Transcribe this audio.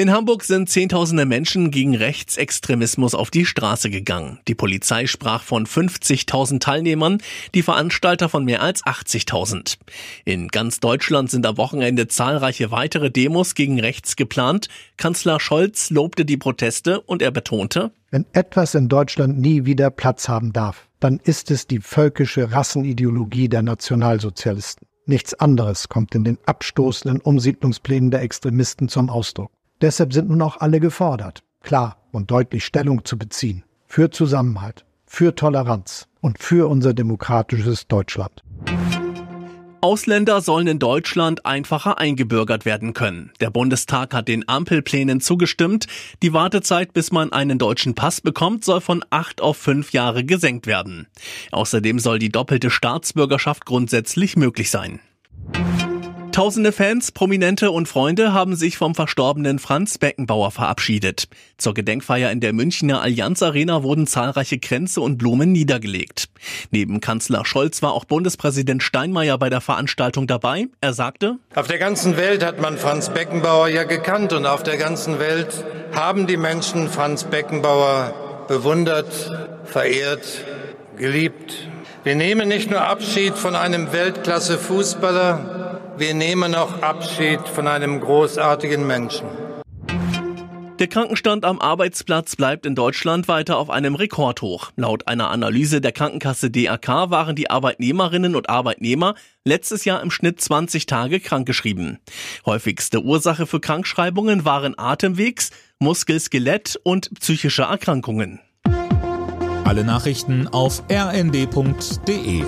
In Hamburg sind Zehntausende Menschen gegen Rechtsextremismus auf die Straße gegangen. Die Polizei sprach von 50.000 Teilnehmern, die Veranstalter von mehr als 80.000. In ganz Deutschland sind am Wochenende zahlreiche weitere Demos gegen rechts geplant. Kanzler Scholz lobte die Proteste und er betonte, wenn etwas in Deutschland nie wieder Platz haben darf, dann ist es die völkische Rassenideologie der Nationalsozialisten. Nichts anderes kommt in den abstoßenden Umsiedlungsplänen der Extremisten zum Ausdruck. Deshalb sind nun auch alle gefordert, klar und deutlich Stellung zu beziehen. Für Zusammenhalt, für Toleranz und für unser demokratisches Deutschland. Ausländer sollen in Deutschland einfacher eingebürgert werden können. Der Bundestag hat den Ampelplänen zugestimmt. Die Wartezeit, bis man einen deutschen Pass bekommt, soll von acht auf fünf Jahre gesenkt werden. Außerdem soll die doppelte Staatsbürgerschaft grundsätzlich möglich sein. Tausende Fans, Prominente und Freunde haben sich vom verstorbenen Franz Beckenbauer verabschiedet. Zur Gedenkfeier in der Münchner Allianz Arena wurden zahlreiche Kränze und Blumen niedergelegt. Neben Kanzler Scholz war auch Bundespräsident Steinmeier bei der Veranstaltung dabei. Er sagte, Auf der ganzen Welt hat man Franz Beckenbauer ja gekannt und auf der ganzen Welt haben die Menschen Franz Beckenbauer bewundert, verehrt, geliebt. Wir nehmen nicht nur Abschied von einem Weltklasse-Fußballer, wir nehmen auch Abschied von einem großartigen Menschen. Der Krankenstand am Arbeitsplatz bleibt in Deutschland weiter auf einem Rekordhoch. Laut einer Analyse der Krankenkasse DAK waren die Arbeitnehmerinnen und Arbeitnehmer letztes Jahr im Schnitt 20 Tage krankgeschrieben. Häufigste Ursache für Krankschreibungen waren Atemwegs, Muskel-Skelett und psychische Erkrankungen. Alle Nachrichten auf rnd.de